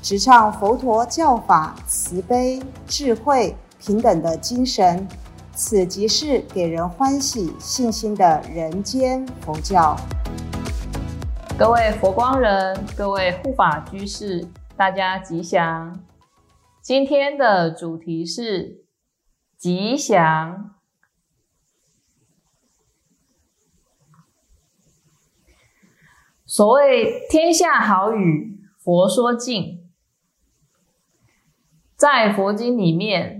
直唱佛陀教法慈悲、智慧、平等的精神。此即是给人欢喜、信心的人间佛教。各位佛光人，各位护法居士，大家吉祥。今天的主题是吉祥。所谓天下好语，佛说尽。在佛经里面。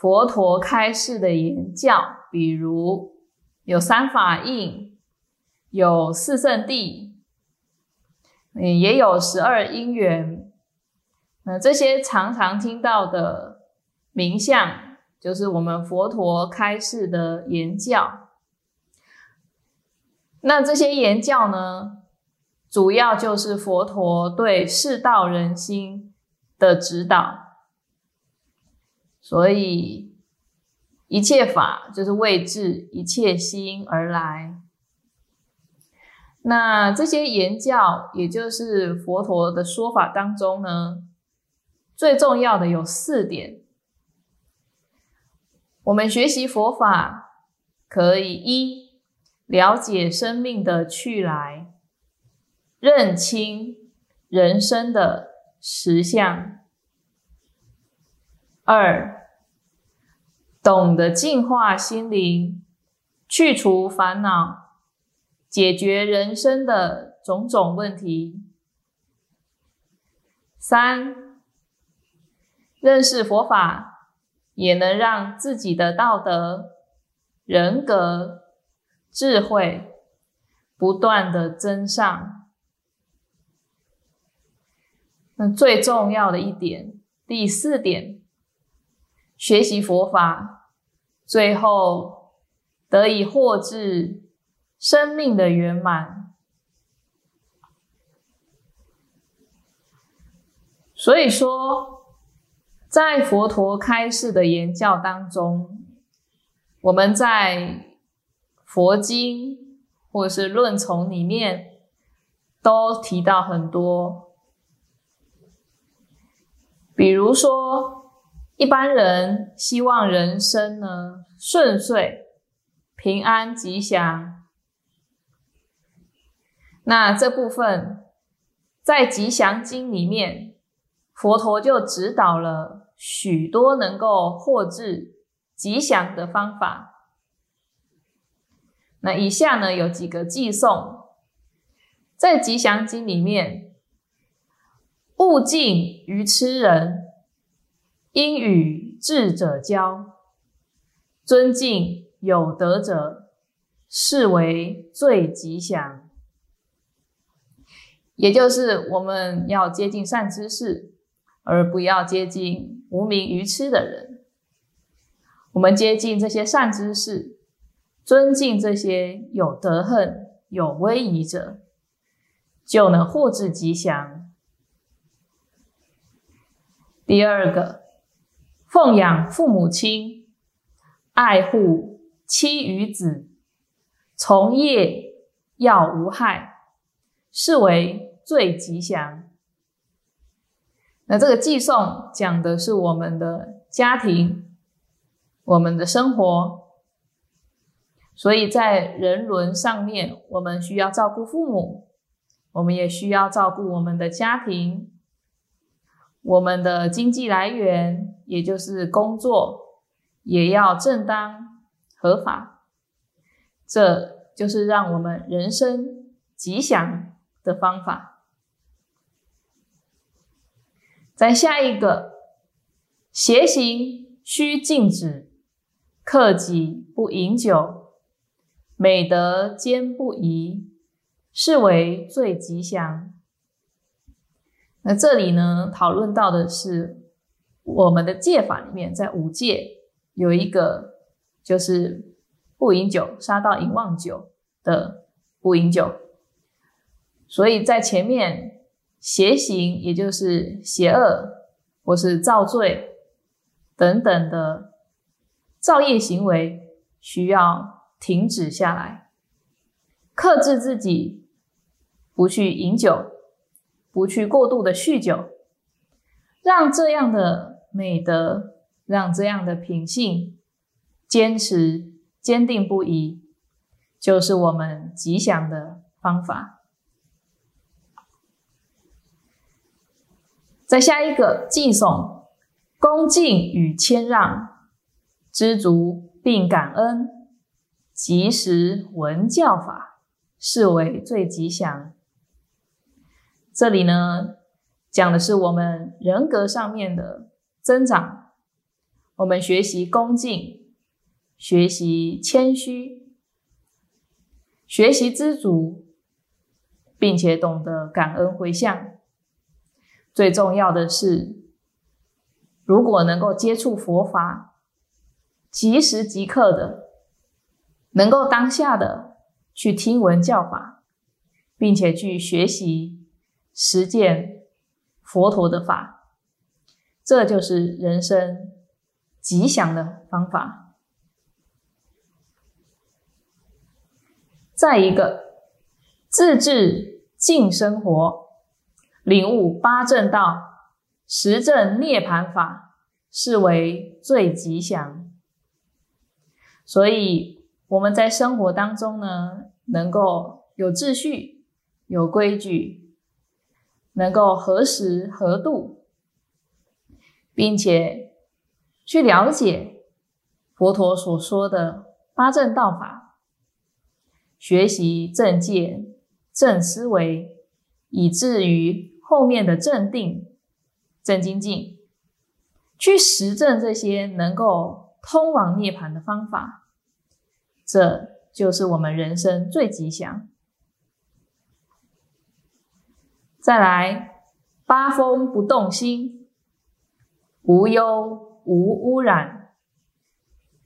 佛陀开示的言教，比如有三法印，有四圣谛，嗯，也有十二因缘。那这些常常听到的名相，就是我们佛陀开示的言教。那这些言教呢，主要就是佛陀对世道人心的指导。所以，一切法就是为治一切心而来。那这些言教，也就是佛陀的说法当中呢，最重要的有四点。我们学习佛法，可以一了解生命的去来，认清人生的实相；二。懂得净化心灵，去除烦恼，解决人生的种种问题。三，认识佛法，也能让自己的道德、人格、智慧不断的增上。那最重要的一点，第四点，学习佛法。最后得以获至生命的圆满，所以说，在佛陀开示的言教当中，我们在佛经或者是论丛里面都提到很多，比如说。一般人希望人生呢顺遂、平安、吉祥。那这部分在《吉祥经》里面，佛陀就指导了许多能够获致吉祥的方法。那以下呢有几个寄颂，在《吉祥经》里面，勿敬愚痴人。应与智者交，尊敬有德者，是为最吉祥。也就是我们要接近善知识，而不要接近无名愚痴的人。我们接近这些善知识，尊敬这些有德恨、有威仪者，就能获致吉祥。第二个。奉养父母亲，爱护妻与子，从业要无害，是为最吉祥。那这个寄送讲的是我们的家庭，我们的生活，所以在人伦上面，我们需要照顾父母，我们也需要照顾我们的家庭。我们的经济来源，也就是工作，也要正当合法，这就是让我们人生吉祥的方法。再下一个，邪行须禁止，克己不饮酒，美德坚不移，是为最吉祥。那这里呢，讨论到的是我们的戒法里面，在五戒有一个就是不饮酒，杀到淫妄酒的不饮酒。所以在前面邪行，也就是邪恶或是造罪等等的造业行为，需要停止下来，克制自己，不去饮酒。不去过度的酗酒，让这样的美德，让这样的品性坚持坚定不移，就是我们吉祥的方法。再下一个敬颂，恭敬与谦让，知足并感恩，及时闻教法，是为最吉祥。这里呢，讲的是我们人格上面的增长。我们学习恭敬，学习谦虚，学习知足，并且懂得感恩回向。最重要的是，如果能够接触佛法，即时即刻的，能够当下的去听闻教法，并且去学习。实践佛陀的法，这就是人生吉祥的方法。再一个，自治静生活，领悟八正道，实证涅盘法，是为最吉祥。所以我们在生活当中呢，能够有秩序、有规矩。能够何时何度，并且去了解佛陀所说的八正道法，学习正见、正思维，以至于后面的正定、正精进，去实证这些能够通往涅槃的方法，这就是我们人生最吉祥。再来，八风不动心，无忧无污染，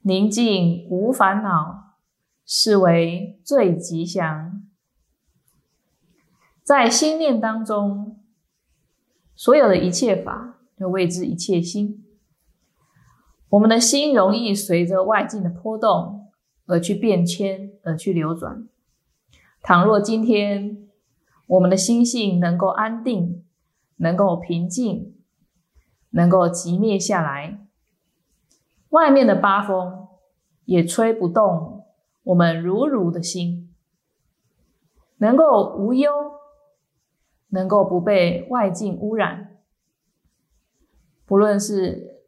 宁静无烦恼，是为最吉祥。在心念当中，所有的一切法就谓之一切心。我们的心容易随着外境的波动而去变迁，而去流转。倘若今天，我们的心性能够安定，能够平静，能够寂灭下来，外面的八风也吹不动我们如如的心，能够无忧，能够不被外境污染，不论是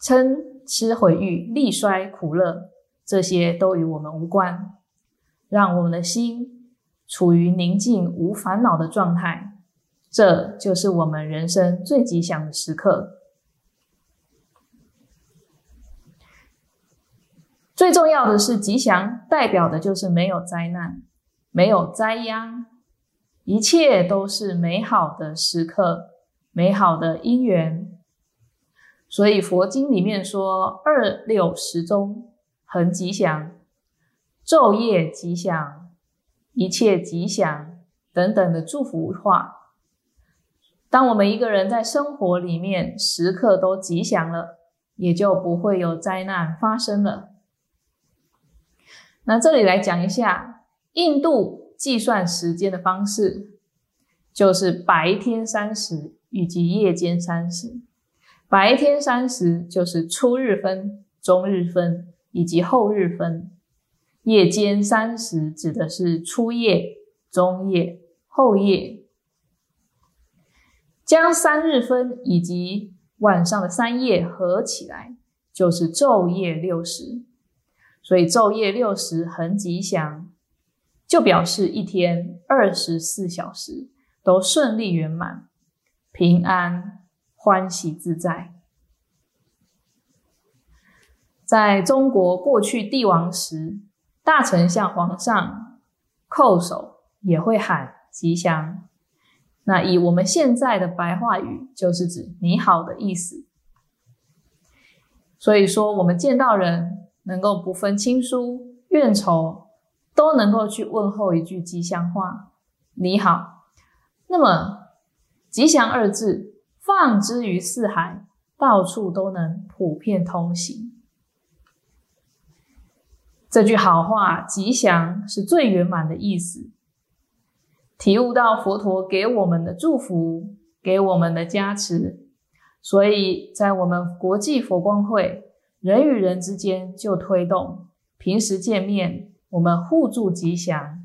嗔痴毁誉、力衰苦乐，这些都与我们无关，让我们的心。处于宁静无烦恼的状态，这就是我们人生最吉祥的时刻。最重要的是，吉祥代表的就是没有灾难，没有灾殃，一切都是美好的时刻，美好的因缘。所以佛经里面说，二六时中很吉祥，昼夜吉祥。一切吉祥等等的祝福话，当我们一个人在生活里面时刻都吉祥了，也就不会有灾难发生了。那这里来讲一下印度计算时间的方式，就是白天三十以及夜间三十。白天三十就是初日分、中日分以及后日分。夜间三时指的是初夜、中夜、后夜，将三日分以及晚上的三夜合起来，就是昼夜六时。所以昼夜六时很吉祥，就表示一天二十四小时都顺利圆满、平安、欢喜自在。在中国过去帝王时。大臣向皇上叩首，也会喊吉祥。那以我们现在的白话语，就是指“你好”的意思。所以说，我们见到人能够不分亲疏怨仇，都能够去问候一句吉祥话“你好”。那么“吉祥”二字放之于四海，到处都能普遍通行。这句好话“吉祥”是最圆满的意思。体悟到佛陀给我们的祝福，给我们的加持，所以在我们国际佛光会，人与人之间就推动平时见面，我们互助吉祥。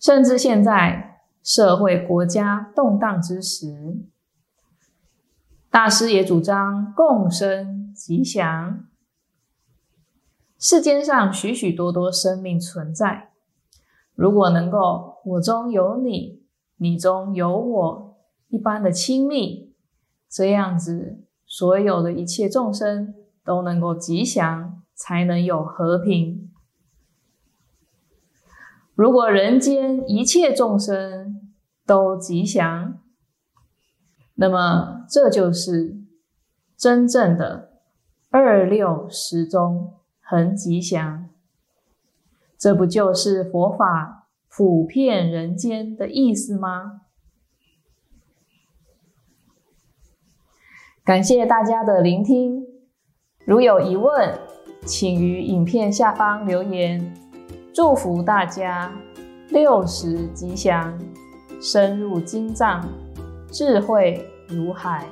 甚至现在社会国家动荡之时，大师也主张共生吉祥。世间上许许多多生命存在。如果能够我中有你，你中有我，一般的亲密，这样子，所有的一切众生都能够吉祥，才能有和平。如果人间一切众生都吉祥，那么这就是真正的二六时中很吉祥。这不就是佛法普遍人间的意思吗？感谢大家的聆听，如有疑问，请于影片下方留言。祝福大家六十吉祥，深入经藏，智慧如海。